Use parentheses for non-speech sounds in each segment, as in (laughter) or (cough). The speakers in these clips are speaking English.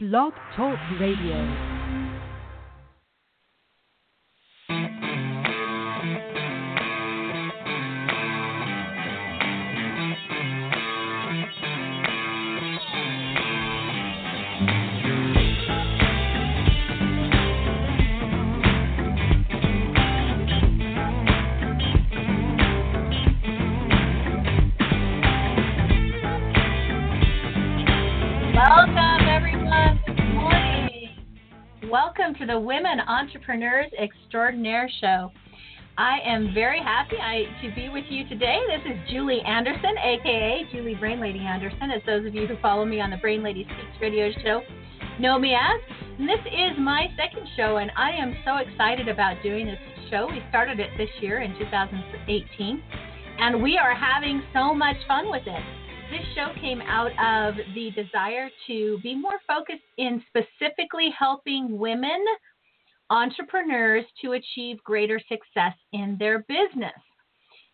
Blog Talk Radio. The Women Entrepreneurs Extraordinaire Show. I am very happy I, to be with you today. This is Julie Anderson, aka Julie Brain Lady Anderson, as those of you who follow me on the Brain Lady Speaks radio show know me as. And this is my second show, and I am so excited about doing this show. We started it this year in 2018, and we are having so much fun with it this show came out of the desire to be more focused in specifically helping women entrepreneurs to achieve greater success in their business.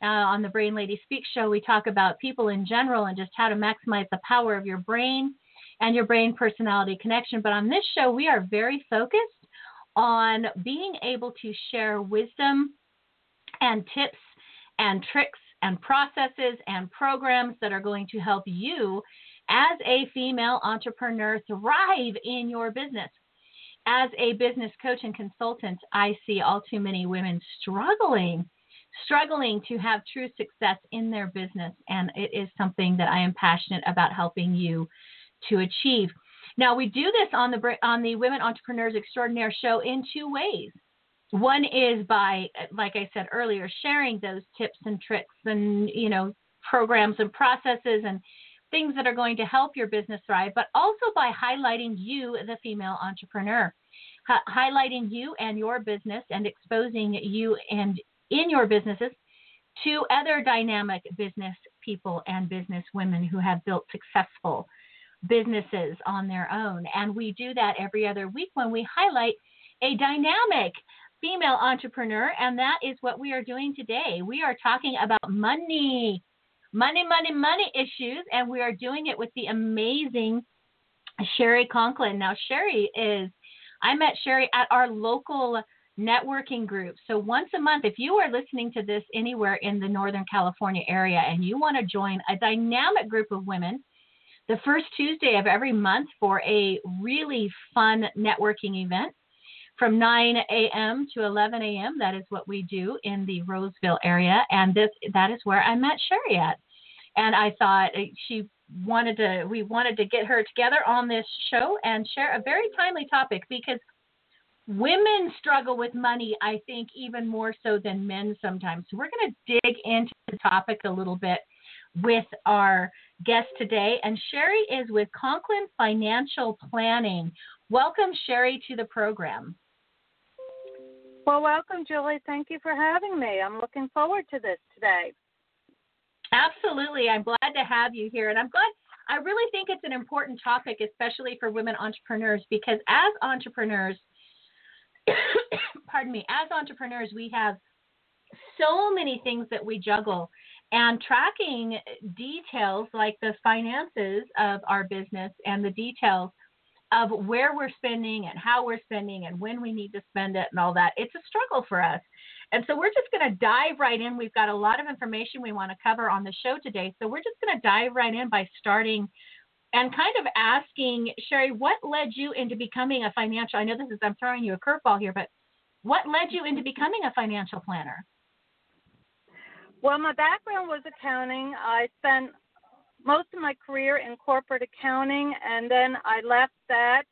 Uh, on the Brain Lady Speak show, we talk about people in general and just how to maximize the power of your brain and your brain personality connection. But on this show, we are very focused on being able to share wisdom and tips and tricks and processes and programs that are going to help you as a female entrepreneur thrive in your business. As a business coach and consultant, I see all too many women struggling, struggling to have true success in their business. And it is something that I am passionate about helping you to achieve. Now, we do this on the, on the Women Entrepreneurs Extraordinaire show in two ways. One is by, like I said earlier, sharing those tips and tricks and, you know, programs and processes and things that are going to help your business thrive, but also by highlighting you, the female entrepreneur, H- highlighting you and your business and exposing you and in your businesses to other dynamic business people and business women who have built successful businesses on their own. And we do that every other week when we highlight a dynamic female entrepreneur, and that is what we are doing today. We are talking about money, money, money, money issues, and we are doing it with the amazing Sheri Conklin. Now, Sheri is, I met Sheri at our local networking group. So once a month, if you are listening to this anywhere in the Northern California area and you want to join a dynamic group of women, the first Tuesday of every month for a really fun networking event, from 9 a.m. to 11 a.m. That is what we do in the Roseville area, and this that is where I met Sheri at. And I thought uh, she wanted to we wanted to get her together on this show and share a very timely topic because women struggle with money i think even more so than men sometimes so we're going to dig into the topic a little bit with our guest today and sheri is with conklin financial planning welcome sheri to the program well, welcome, Julie. Thank you for having me. I'm looking forward to this today. Absolutely. I'm glad to have you here. And I'm glad, I really think it's an important topic, especially for women entrepreneurs, because as entrepreneurs, (coughs) pardon me, as entrepreneurs, we have so many things that we juggle. And tracking details like the finances of our business and the details of where we're spending and how we're spending and when we need to spend it and all that. It's a struggle for us. And so we're just going to dive right in. We've got a lot of information we want to cover on the show today. So we're just going to dive right in by starting and kind of asking Sheri, what led you into becoming a financial? I know this is I'm throwing you a curveball here, but what led you into becoming a financial planner? Well, my background was accounting. I spent most of my career in corporate accounting, and then I left that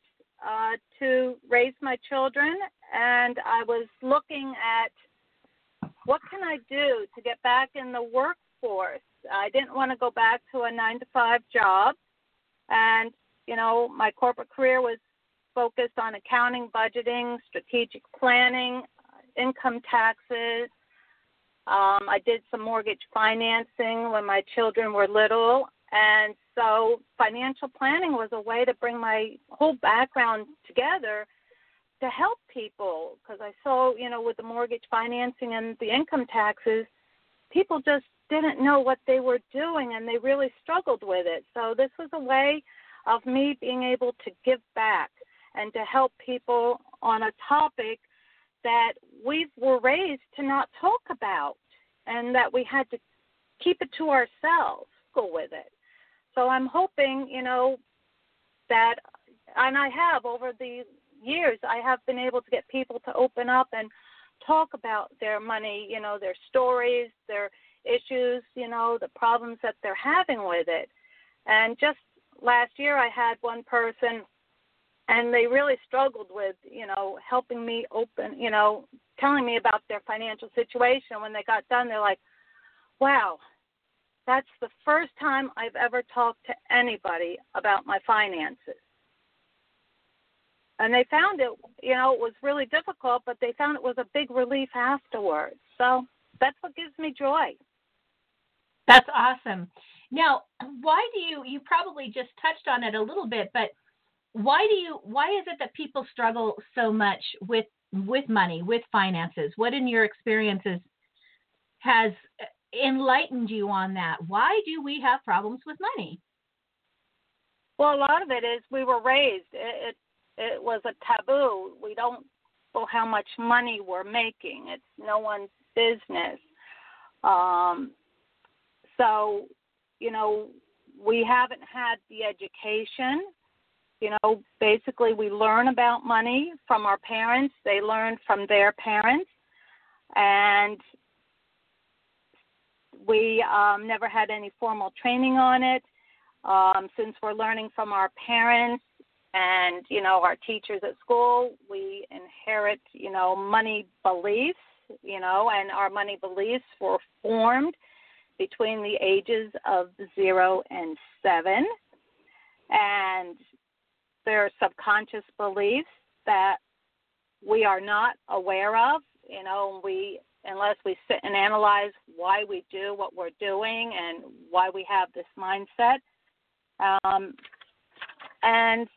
uh, to raise my children. And I was looking at what can I do to get back in the workforce. I didn't want to go back to a nine to five job, and you know my corporate career was focused on accounting, budgeting, strategic planning, income taxes. Um, I did some mortgage financing when my children were little, and so financial planning was a way to bring my whole background together to help people because I saw, you know, with the mortgage financing and the income taxes, people just didn't know what they were doing and they really struggled with it. So this was a way of me being able to give back and to help people on a topic that we were raised to not talk about and that we had to keep it to ourselves, go with it. So I'm hoping, you know, that, and I have over the years, I have been able to get people to open up and talk about their money, you know, their stories, their issues, you know, the problems that they're having with it. And just last year, I had one person, and they really struggled with, you know, helping me open, you know, telling me about their financial situation. When they got done, they're like, wow, that's the first time I've ever talked to anybody about my finances. And they found it, you know, it was really difficult, but they found it was a big relief afterwards. So that's what gives me joy. That's awesome. Now, why do you you probably just touched on it a little bit, but why do you why is it that people struggle so much with with money, with finances? What in your experiences has enlightened you on that? Why do we have problems with money? Well, a lot of it is we were raised. It, it, it was a taboo. We don't know how much money we're making. It's no one's business. Um, so, you know, we haven't had the education. You know, basically, we learn about money from our parents, they learn from their parents. And we um, never had any formal training on it. Um, since we're learning from our parents and you know our teachers at school, we inherit you know money beliefs. You know, and our money beliefs were formed between the ages of zero and seven, and there are subconscious beliefs that we are not aware of. You know, we unless we sit and analyze why we do what we're doing and why we have this mindset. Um, and,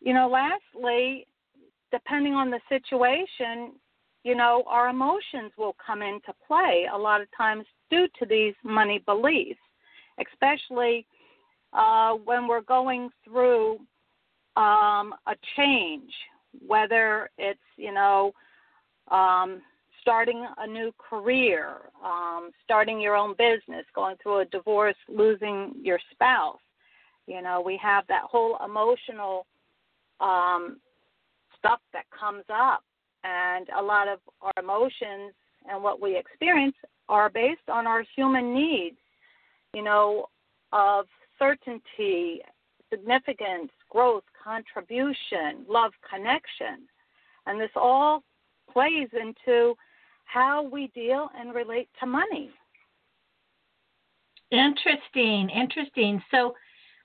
you know, lastly, depending on the situation, you know, our emotions will come into play a lot of times due to these money beliefs, especially uh, when we're going through um, a change, whether it's, you know, um, starting a new career, um, starting your own business, going through a divorce, losing your spouse. You know, we have that whole emotional um, stuff that comes up, and a lot of our emotions and what we experience are based on our human needs. You know, of certainty, significance, growth, contribution, love, connection. And this all plays into how we deal and relate to money. Interesting, interesting. So,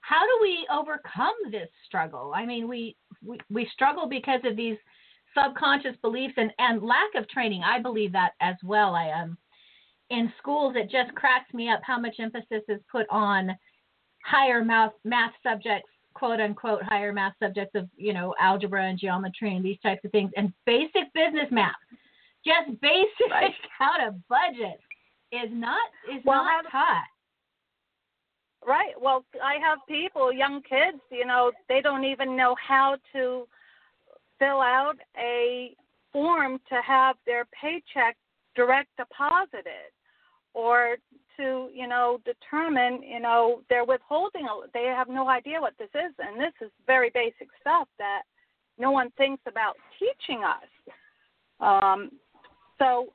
how do we overcome this struggle? I mean, we we, we struggle because of these subconscious beliefs and, and lack of training. I believe that as well. I am um, in schools. It just cracks me up how much emphasis is put on higher math math subjects, quote unquote, higher math subjects of you know algebra and geometry and these types of things, and basic business math just basic right. (laughs) how to budget is not is well, not taught. Right. Well, I have people, young kids, you know, they don't even know how to fill out a form to have their paycheck direct deposited or to, you know, determine, you know, they're withholding, they have no idea what this is. And this is very basic stuff that no one thinks about teaching us. Um, so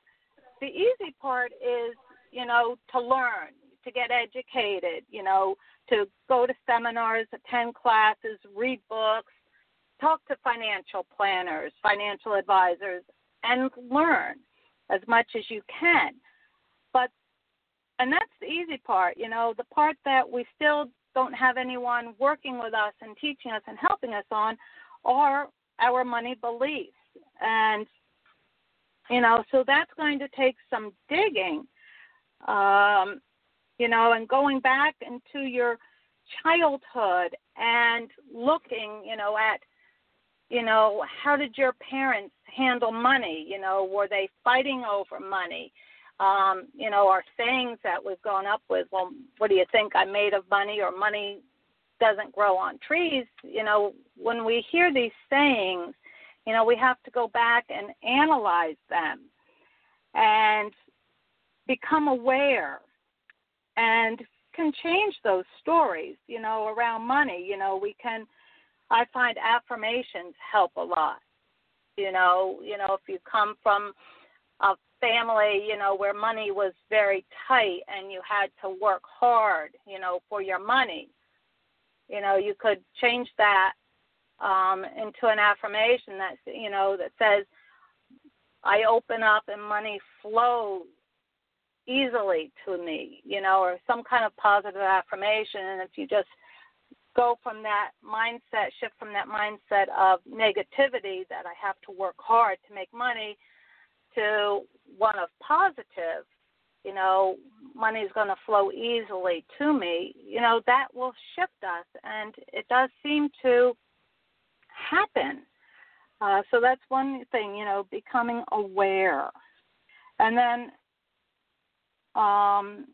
the easy part is, you know, to learn, to get educated, you know, to go to seminars, attend classes, read books, talk to financial planners, financial advisors, and learn as much as you can. But, and that's the easy part, you know, the part that we still don't have anyone working with us and teaching us and helping us on are our money beliefs. And you know so that's going to take some digging um, you know and going back into your childhood and looking you know at you know how did your parents handle money? You know were they fighting over money? Um, you know are sayings that we've grown up with well what do you think? I'm made of money or money doesn't grow on trees. You know, when we hear these sayings, you know, we have to go back and analyze them and become aware and can change those stories, you know, around money. You know, we can I find affirmations help a lot. You know, you know, if you come from a family, you know, where money was very tight and you had to work hard, you know, for your money. You know, you could change that um, into an affirmation that you know that says, "I open up and money flows easily to me," you know, or some kind of positive affirmation. And if you just go from that mindset, shift from that mindset of negativity that I have to work hard to make money to one of positive, you know, money is going to flow easily to me, you know, that will shift us. And it does seem to happen. Uh, so that's one thing, you know, becoming aware. And then, um,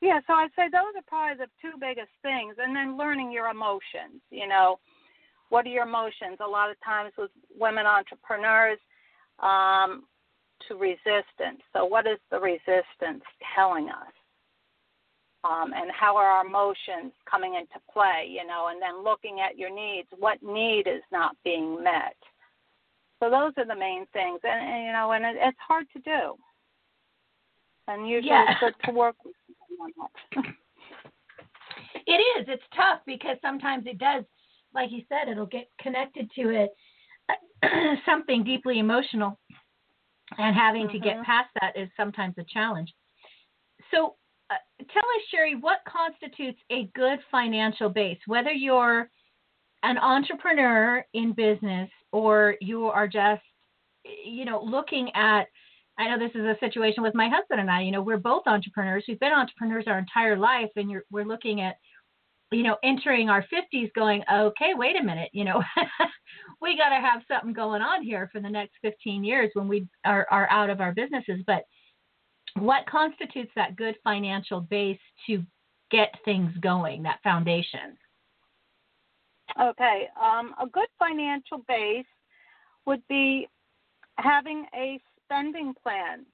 yeah, so I'd say those are probably the two biggest things. And then learning your emotions, you know, what are your emotions? A lot of times with women entrepreneurs, um, to resistance. So, what is the resistance telling us? Um, and how are our emotions coming into play? You know, and then looking at your needs. What need is not being met? So those are the main things, and, and you know, and it, it's hard to do. And usually yeah. it's good to work with on that. (laughs) it is. It's tough because sometimes it does, like you said, it'll get connected to it (clears throat) something deeply emotional and having mm-hmm. to get mm-hmm. past that is sometimes a challenge. So, uh, tell us, Sheri, what constitutes a good financial base? Whether you're an entrepreneur in business or you are just, you know, looking at, I know this is a situation with my husband and I, you know, we're both entrepreneurs. We've been entrepreneurs our entire life, and we're looking at, you know, entering our 50s going, okay, wait a minute, you know, (laughs) we got to have something going on here for the next 15 years when we are, are out of our businesses. But what constitutes that good financial base to get things going, that foundation? Okay, um, a good financial base would be having a spending plan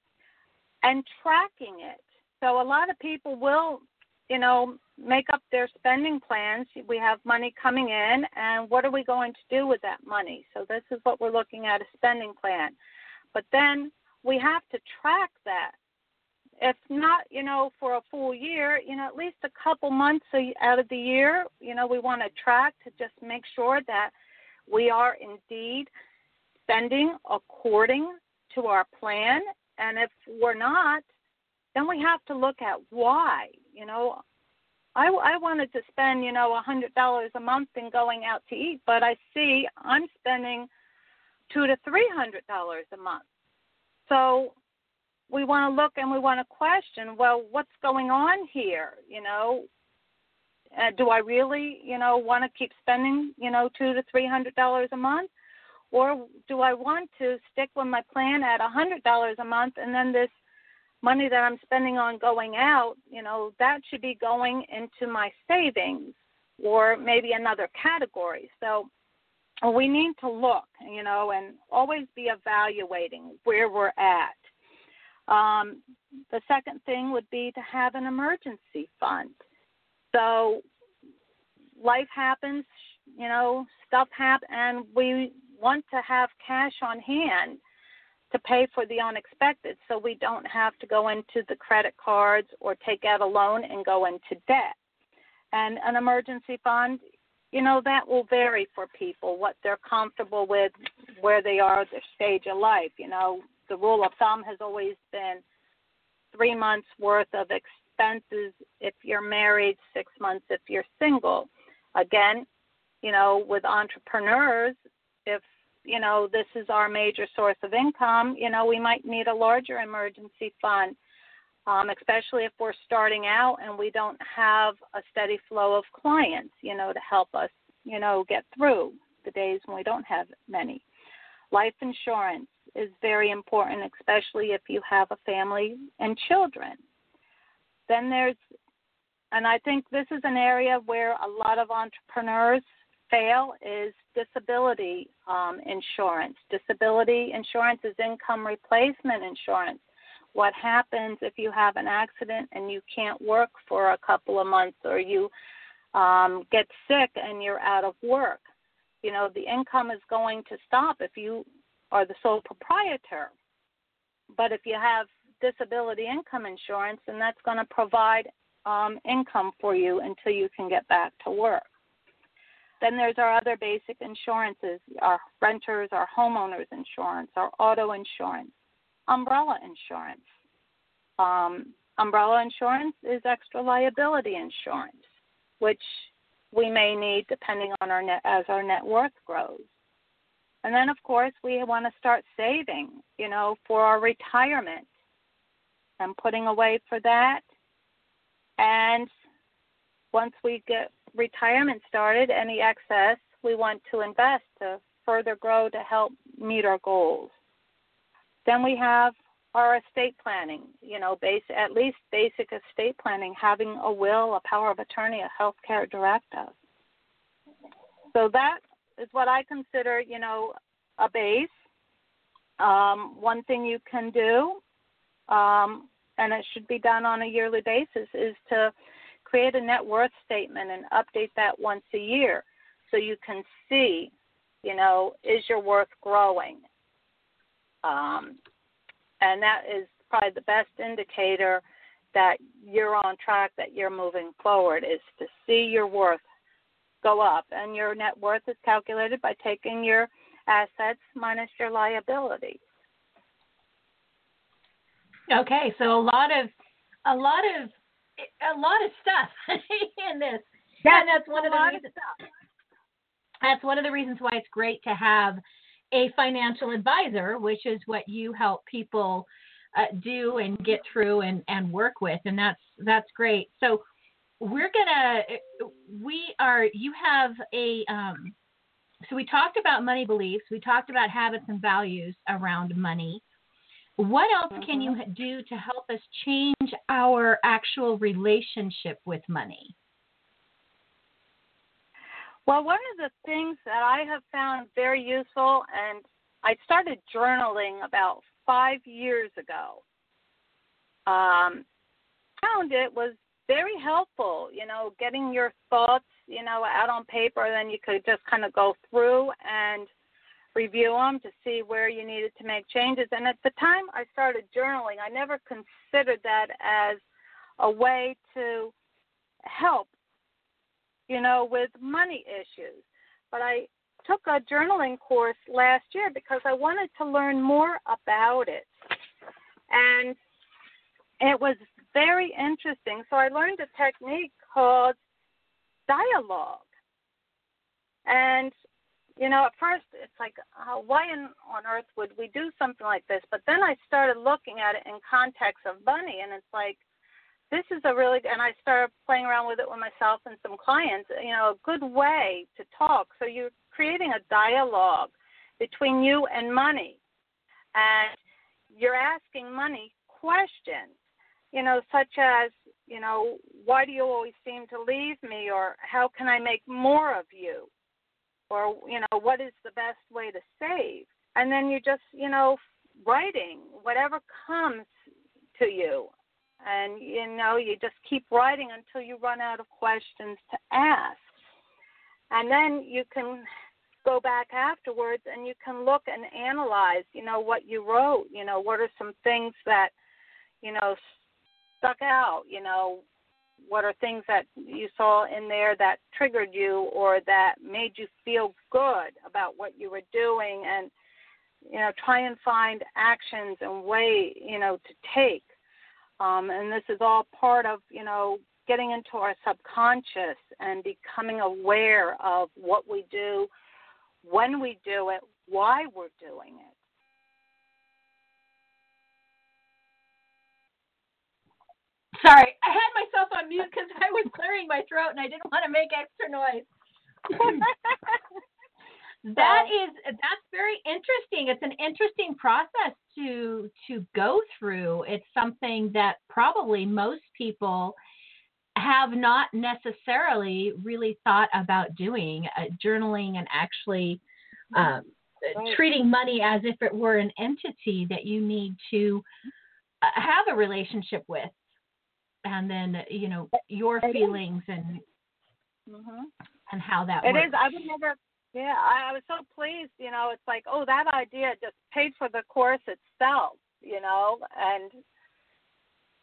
and tracking it. So a lot of people will, you know, make up their spending plans. We have money coming in, and what are we going to do with that money? So, this is what we're looking at a spending plan. But then we have to track that. If not, you know, for a full year, you know, at least a couple months out of the year, you know, we want to track to just make sure that we are indeed spending according to our plan. And if we're not, then we have to look at why. You know, I, I wanted to spend, you know, a hundred dollars a month in going out to eat, but I see I'm spending two to three hundred dollars a month. So we want to look and we want to question, well, what's going on here? You know, uh, do I really, you know, want to keep spending, you know, two to three hundred dollars a month, or do I want to stick with my plan at a hundred dollars a month, and then this money that I'm spending on going out, you know, that should be going into my savings or maybe another category. So we need to look, you know, and always be evaluating where we're at. Um, the second thing would be to have an emergency fund. So life happens, you know, stuff happens, and we want to have cash on hand to pay for the unexpected so we don't have to go into the credit cards or take out a loan and go into debt. And an emergency fund, you know, that will vary for people, what they're comfortable with, where they are at their stage of life. You know, the rule of thumb has always been three months worth of expenses if you're married, six months if you're single. Again, you know, with entrepreneurs, if you know, this is our major source of income, you know, we might need a larger emergency fund, um, especially if we're starting out and we don't have a steady flow of clients, you know, to help us, you know, get through the days when we don't have many. Life insurance is very important, especially if you have a family and children. Then there's and I think this is an area where a lot of entrepreneurs fail is disability um, insurance. Disability insurance is income replacement insurance. What happens if you have an accident and you can't work for a couple of months or you um, get sick and you're out of work? You know, the income is going to stop if you are the sole proprietor. But if you have disability income insurance, then that's going to provide um, income for you until you can get back to work. Then there's our other basic insurances our renters, our homeowners insurance, our auto insurance, umbrella insurance. Um, umbrella insurance is extra liability insurance, which we may need depending on our net as our net worth grows. And then, of course, we want to start saving, you know, for our retirement and putting away for that. And once we get retirement started, any excess we want to invest to further grow to help meet our goals. Then we have our estate planning, you know, base at least basic estate planning, having a will, a power of attorney, a healthcare directive. So that is what I consider, you know, a base. Um, one thing you can do, um, and it should be done on a yearly basis, is to create a net worth statement and update that once a year so you can see, you know, is your worth growing? Um, and that is probably the best indicator that you're on track, that you're moving forward, is to see your worth go up. And your net worth is calculated by taking your assets minus your liabilities. Okay, so a lot of a lot of a lot of stuff (laughs) in this. Yeah, and that's one of the reasons. Of that's one of the reasons why it's great to have a financial advisor, which is what you help people uh, do and get through and, and work with, and that's that's great. So we're gonna we are you have a um, so we talked about money beliefs, we talked about habits and values around money. What else mm-hmm. can you mm-hmm. do to help us change our actual relationship with money? Well, one of the things that I have found very useful, and I started journaling about five years ago. Um, found it was very helpful, you know, getting your thoughts, you know, out on paper. Then you could just kind of go through and review them to see where you needed to make changes. And at the time I started journaling, I never considered that as a way to help, you know, with money issues. But I took a journaling course last year because I wanted to learn more about it. And it was very interesting. So I learned a technique called dialogue. And you know, at first it's like, uh, why in, on earth would we do something like this? But then I started looking at it in context of money, and it's like, this is a really, and I started playing around with it with myself and some clients. You know, a good way to talk. So you're creating a dialogue between you and money, and you're asking money questions. You know, such as, you know, why do you always seem to leave me, or how can I make more of you? or you know what is the best way to save? And then you just you know writing whatever comes to you. And you know you just keep writing until you run out of questions to ask. And then you can go back afterwards and you can look and analyze you know what you wrote. You know what are some things that you know stuck out you know what are things that you saw in there that triggered you or that made you feel good about what you were doing? And you know try and find actions and way you know to take. Um, and this is all part of you know getting into our subconscious and becoming aware of what we do when we do it why we're doing it Sorry, I had myself on mute because I was clearing my throat and I didn't want to make extra noise. (laughs) that is that's very interesting. It's an interesting process to to go through. It's something that probably most people have not necessarily really thought about doing uh, journaling and actually um, right. treating money as if it were an entity that you need to uh, have a relationship with and then you know your feelings and mm-hmm. and how that it works. is. I would never. Yeah, I, I was so pleased. You know, it's like, oh, that idea just paid for the course itself. You know, and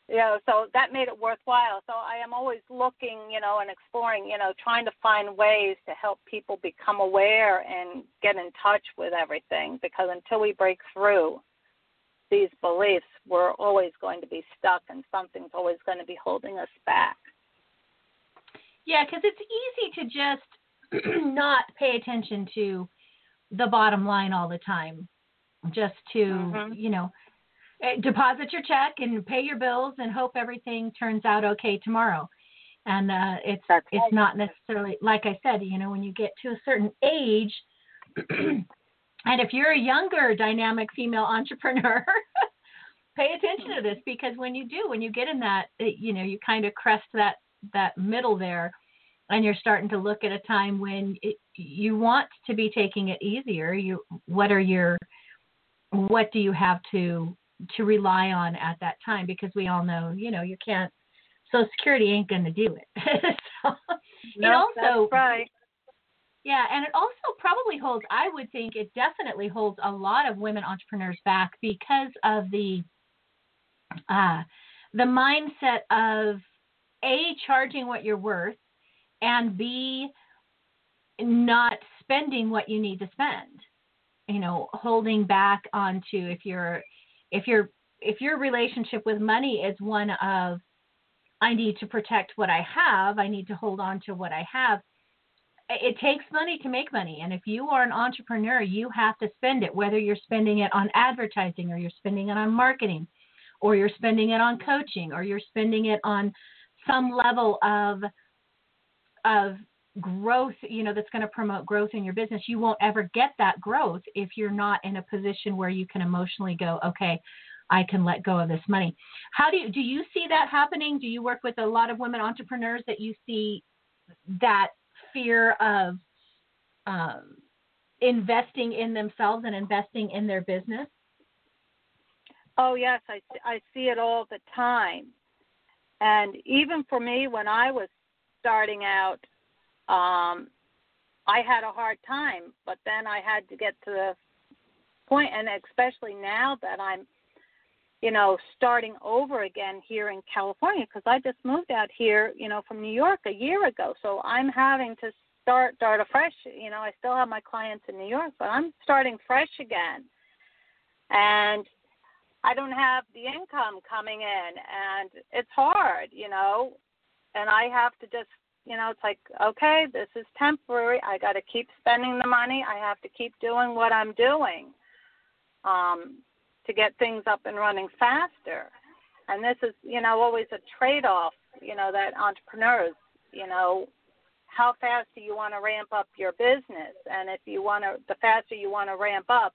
you know, so that made it worthwhile. So I am always looking, you know, and exploring, you know, trying to find ways to help people become aware and get in touch with everything. Because until we break through these beliefs, we're always going to be stuck, and something's always going to be holding us back. Yeah, because it's easy to just (clears throat) not pay attention to the bottom line all the time, just to mm-hmm. you know eh, deposit your check and pay your bills and hope everything turns out okay tomorrow. And uh, it's That's it's right. not necessarily like I said, you know, when you get to a certain age. (clears throat) and if you're a younger dynamic female (laughs) entrepreneur, pay attention to this because when you do, when you get in that, you know, you kind of crest that that middle there and you're starting to look at a time when it, you want to be taking it easier you what are your what do you have to to rely on at that time? Because we all know you know you can't social security ain't going to do it. (laughs) So no, it also right yeah and it also probably holds i would think it definitely holds a lot of women entrepreneurs back because of the uh the mindset of a charging what you're worth and b not spending what you need to spend. You know holding back onto if you're if you're if your relationship with money is one of i need to protect what i have i need to hold on to what i have it takes money to make money and if you are an entrepreneur you have to spend it whether you're spending it on advertising or you're spending it on marketing or you're spending it on coaching or you're spending it on some level of of growth, you know, that's going to promote growth in your business, you won't ever get that growth if you're not in a position where you can emotionally go, okay, I can let go of this money. How do you do you see that happening? Do you work with a lot of women entrepreneurs that you see that fear of um, investing in themselves and investing in their business? Oh yes, I I see it all the time. And even for me, when I was starting out, um, I had a hard time. But then I had to get to the point, and especially now that I'm, you know, starting over again here in California, because I just moved out here, you know, from New York a year ago. So I'm having to start start afresh. You know, I still have my clients in New York, but I'm starting fresh again. And I don't have the income coming in, and it's hard, you know. And I have to just, you know, it's like, okay, this is temporary. I got to keep spending the money. I have to keep doing what I'm doing um, to get things up and running faster. And this is, you know, always a trade-off, you know, that entrepreneurs, you know, how fast do you want to ramp up your business? And if you want to, the faster you want to ramp up,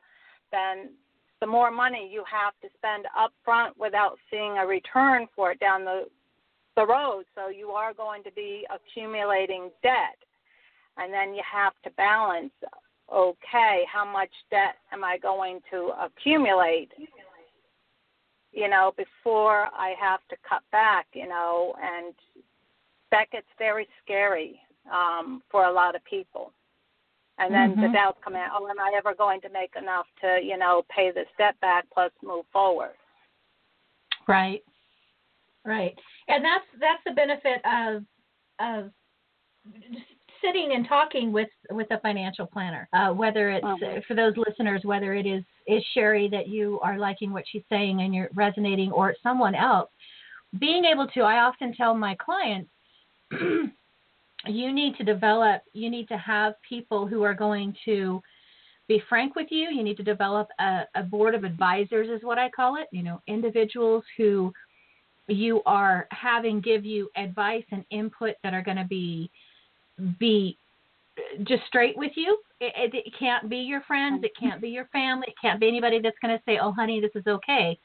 then the more money you have to spend up front without seeing a return for it down the the road. So you are going to be accumulating debt. And then you have to balance okay, how much debt am I going to accumulate? You know, before I have to cut back, you know, and that gets very scary um, for a lot of people. And then mm-hmm. the doubts come out. Oh, am I ever going to make enough to, you know, pay this debt back plus move forward? Right. Right. And that's that's the benefit of of sitting and talking with with a financial planner. Uh, whether it's uh-huh. for those listeners, whether it is is Sheri that you are liking what she's saying and you're resonating, or it's someone else. Being able to, I often tell my clients. (clears throat) you need to develop you need to have people who are going to be frank with you you need to develop a, a, board of advisors is what i call it you know individuals who you are having give you advice and input that are going to be be just straight with you it, it, it can't be your friends it can't be your family it can't be anybody that's going to say oh honey this is okay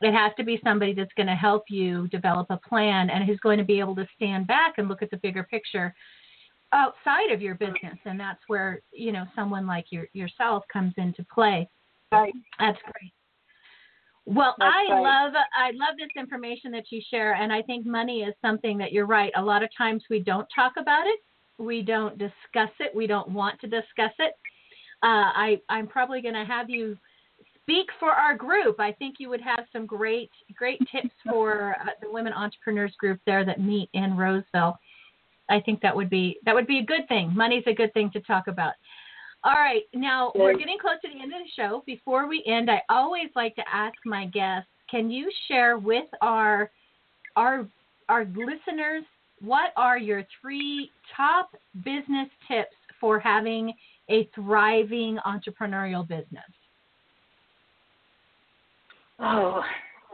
It has to be somebody that's going to help you develop a plan and who's going to be able to stand back and look at the bigger picture outside of your business. And that's where, you know, someone like your, yourself comes into play. Right. That's great. Well, That's I right. love I love this information that you share, and I think money is something that you're right. A lot of times we don't talk about it, we don't discuss it, we don't want to discuss it. Uh, I I'm probably going to have you speak for our group. I think you would have some great great tips (laughs) for uh, the women entrepreneurs group there that meet in Roseville. I think that would be that would be a good thing. Money's a good thing to talk about. All right, now we're getting close to the end of the show. Before we end, I always like to ask my guests, can you share with our our our listeners what are your three top business tips for having a thriving entrepreneurial business? Oh,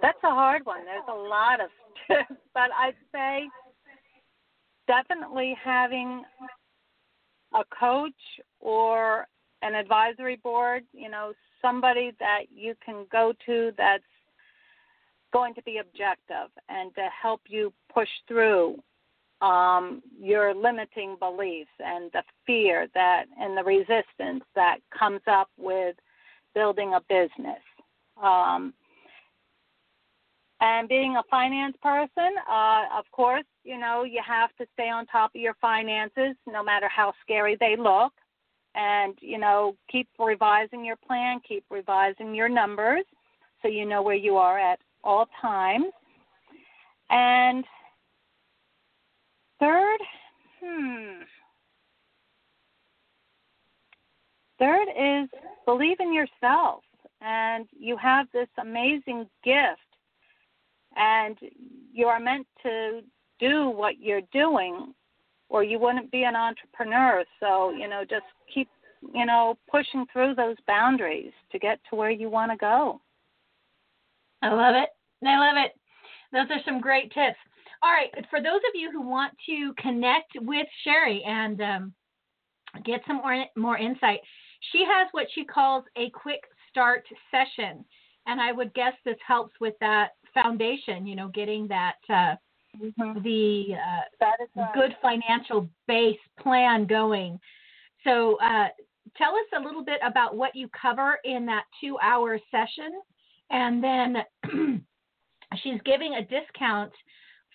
that's a hard one. There's a lot of (laughs) tips, but I'd say definitely having a coach or an advisory board, you know, somebody that you can go to that's going to be objective and to help you push through um, your limiting beliefs and the fear that and the resistance that comes up with building a business. Um, and being a finance person, uh, of course, you know, you have to stay on top of your finances no matter how scary they look. And, you know, keep revising your plan, keep revising your numbers so you know where you are at all times. And third, hmm. Third is believe in yourself. And you have this amazing gift and you are meant to do what you're doing or you wouldn't be an entrepreneur so you know just keep you know pushing through those boundaries to get to where you want to go I love it. I love it. Those are some great tips. All right, for those of you who want to connect with Sheri and um, get some more more insight, she has what she calls a quick start session, and I would guess this helps with that foundation. You know, getting that uh, the uh, good financial base plan going. So, uh, tell us a little bit about what you cover in that two hour session. And then (clears throat) she's giving a discount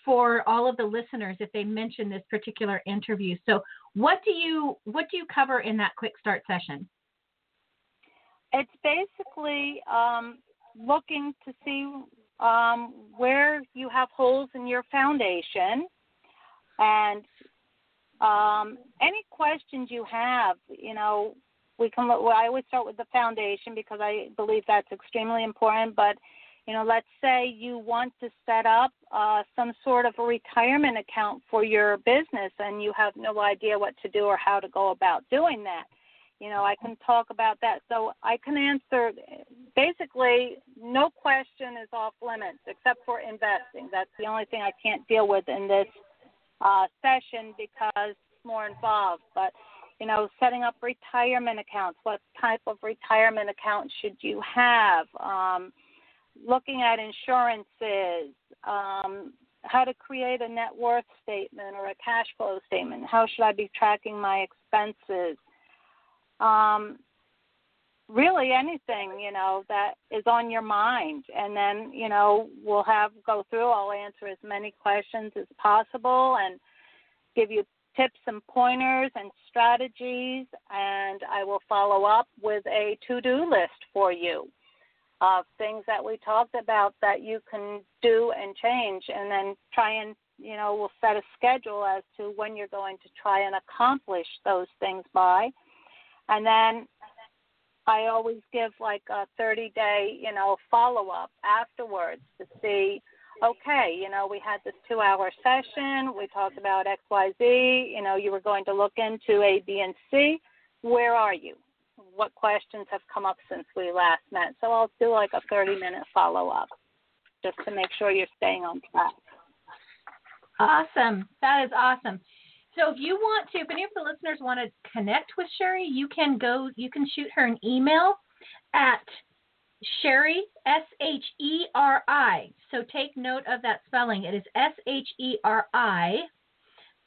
for all of the listeners if they mention this particular interview. So, what do you what do you cover in that quick start session? it's basically um, looking to see um, where you have holes in your foundation and um, any questions you have, you know, we can well, I always start with the foundation because I believe that's extremely important. But, you know, let's say you want to set up uh, some sort of a retirement account for your business and you have no idea what to do or how to go about doing that. You know i can talk about that. So i can answer basically no question is off limits except for investing. That's the only thing i can't deal with in this uh, session because it's more involved. But you know setting up retirement accounts what type of retirement account should you have? Um, looking at insurances um, how to create a net worth statement or a cash flow statement how should i be tracking my expenses? Um, really anything you know that is on your mind. And then you know we'll have go through i'll answer as many questions as possible and give you tips and pointers and strategies and i will follow up with a to-do list for you of things that we talked about that you can do and change and then try and you know we'll set a schedule as to when you're going to try and accomplish those things by and then I always give like a 30 day, you know, follow up afterwards to see, okay, you know, we had this two hour session, we talked about XYZ, you know, you were going to look into A, B, and C. Where are you? What questions have come up since we last met? So I'll do like a 30 minute follow up just to make sure you're staying on track. Awesome. That is awesome. So if you want to, if any of the listeners want to connect with Sheri, you can go, you can shoot her an email at Sheri, S H E R I. So take note of that spelling. It is S H E R I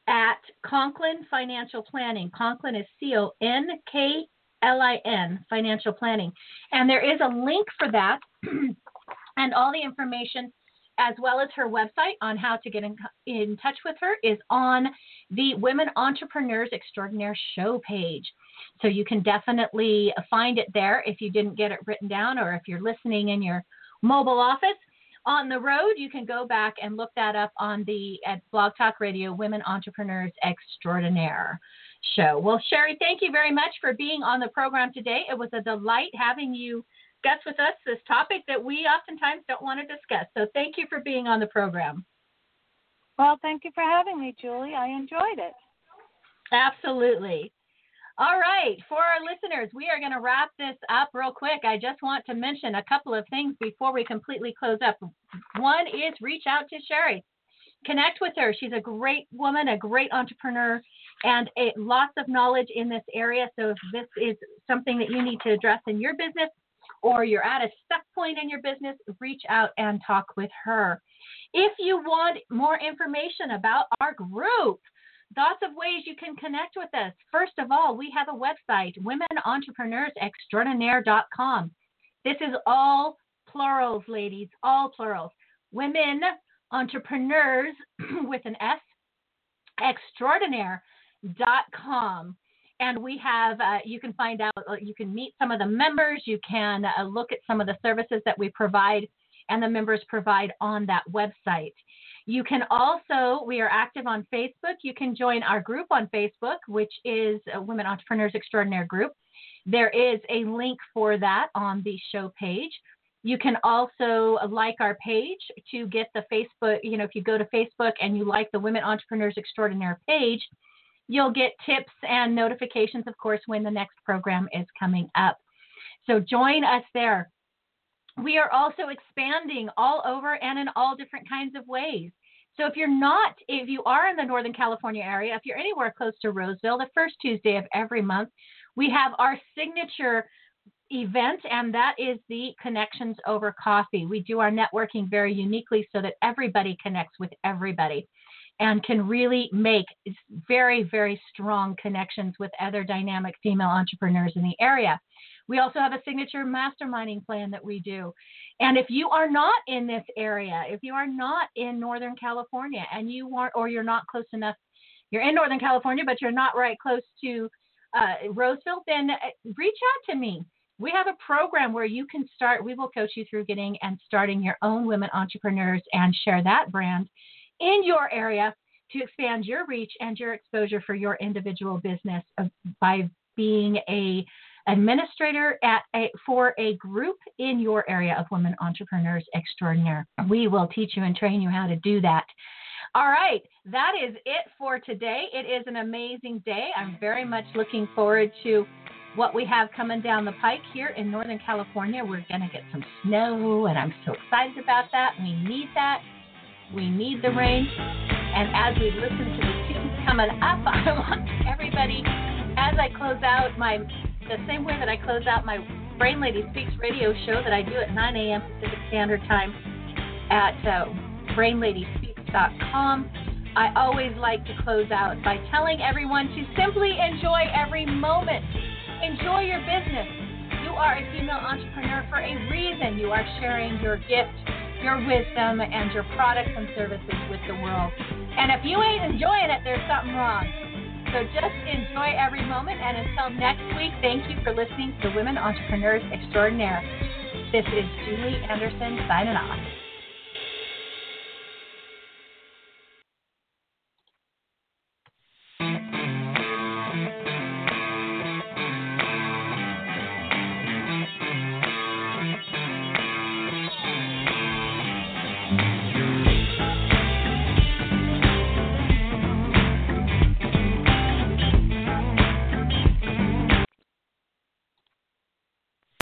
at Conklin Financial Planning. Conklin is C O N K L I N, Financial Planning. And there is a link for that (clears throat) and all the information as well as her website on how to get in, in touch with her is on the Women Entrepreneurs Extraordinaire show page. So you can definitely find it there if you didn't get it written down or if you're listening in your mobile office. On the road, you can go back and look that up on the at Blog Talk Radio Women Entrepreneurs Extraordinaire show. Well, Sheri, thank you very much for being on the program today. It was a delight having you discuss with us this topic that we oftentimes don't want to discuss. So thank you for being on the program. Well, thank you for having me, Julie. I enjoyed it. Absolutely. All right, for our listeners, we are going to wrap this up real quick. I just want to mention a couple of things before we completely close up. One is reach out to Sheri, connect with her. She's a great woman, a great entrepreneur, and a, lots of knowledge in this area. So if this is something that you need to address in your business, or you're at a stuck point in your business, reach out and talk with her. If you want more information about our group, lots of ways you can connect with us. First of all, we have a website, womenentrepreneursextraordinaire.com. This is all plurals, ladies, all plurals. Women entrepreneurs (clears throat) with an S, extraordinaire.com and we have uh, you can find out uh, you can meet some of the members you can uh, look at some of the services that we provide and the members provide on that website. You can also we are active on facebook. You can join our group on facebook which is women entrepreneurs extraordinaire group. There is a link for that on the show page. You can also like our page to get the facebook you know if you go to facebook and you like the women entrepreneurs extraordinaire page You'll get tips and notifications, of course, when the next program is coming up. So join us there. We are also expanding all over and in all different kinds of ways. So if you're not, if you are in the Northern California area, if you're anywhere close to Roseville, the first Tuesday of every month, we have our signature event, and that is the Connections Over Coffee. We do our networking very uniquely so that everybody connects with everybody and can really make very, very strong connections with other dynamic female entrepreneurs in the area. We also have a signature masterminding plan that we do. And if you are not in this area, if you are not in Northern California and you want, or you're not close enough, you're in Northern California, but you're not right close to uh, Roseville, then uh, reach out to me. We have a program where you can start, we will coach you through getting and starting your own women entrepreneurs and share that brand in your area to expand your reach and your exposure for your individual business uh, by being a administrator at a, for a group in your area of women entrepreneurs extraordinaire. We will teach you and train you how to do that. All right, that is it for today. It is an amazing day. I'm very much looking forward to what we have coming down the pike here in Northern California. We're going to get some snow, and I'm so excited about that. We need that. We need the rain. And as we listen to the tunes coming up, (laughs) I want everybody, as I close out my, the same way that I close out my Brain Lady Speaks radio show that I do at 9 a.m. Pacific Standard Time at uh, brainladyspeaks.com. I always like to close out by telling everyone to simply enjoy every moment. Enjoy your business. You are a female entrepreneur for a reason. You are sharing your gift your wisdom and your products and services with the world. And if you ain't enjoying it, there's something wrong. So just enjoy every moment. And until next week, thank you for listening to Women Entrepreneurs Extraordinaire. This is Julie Anderson signing off.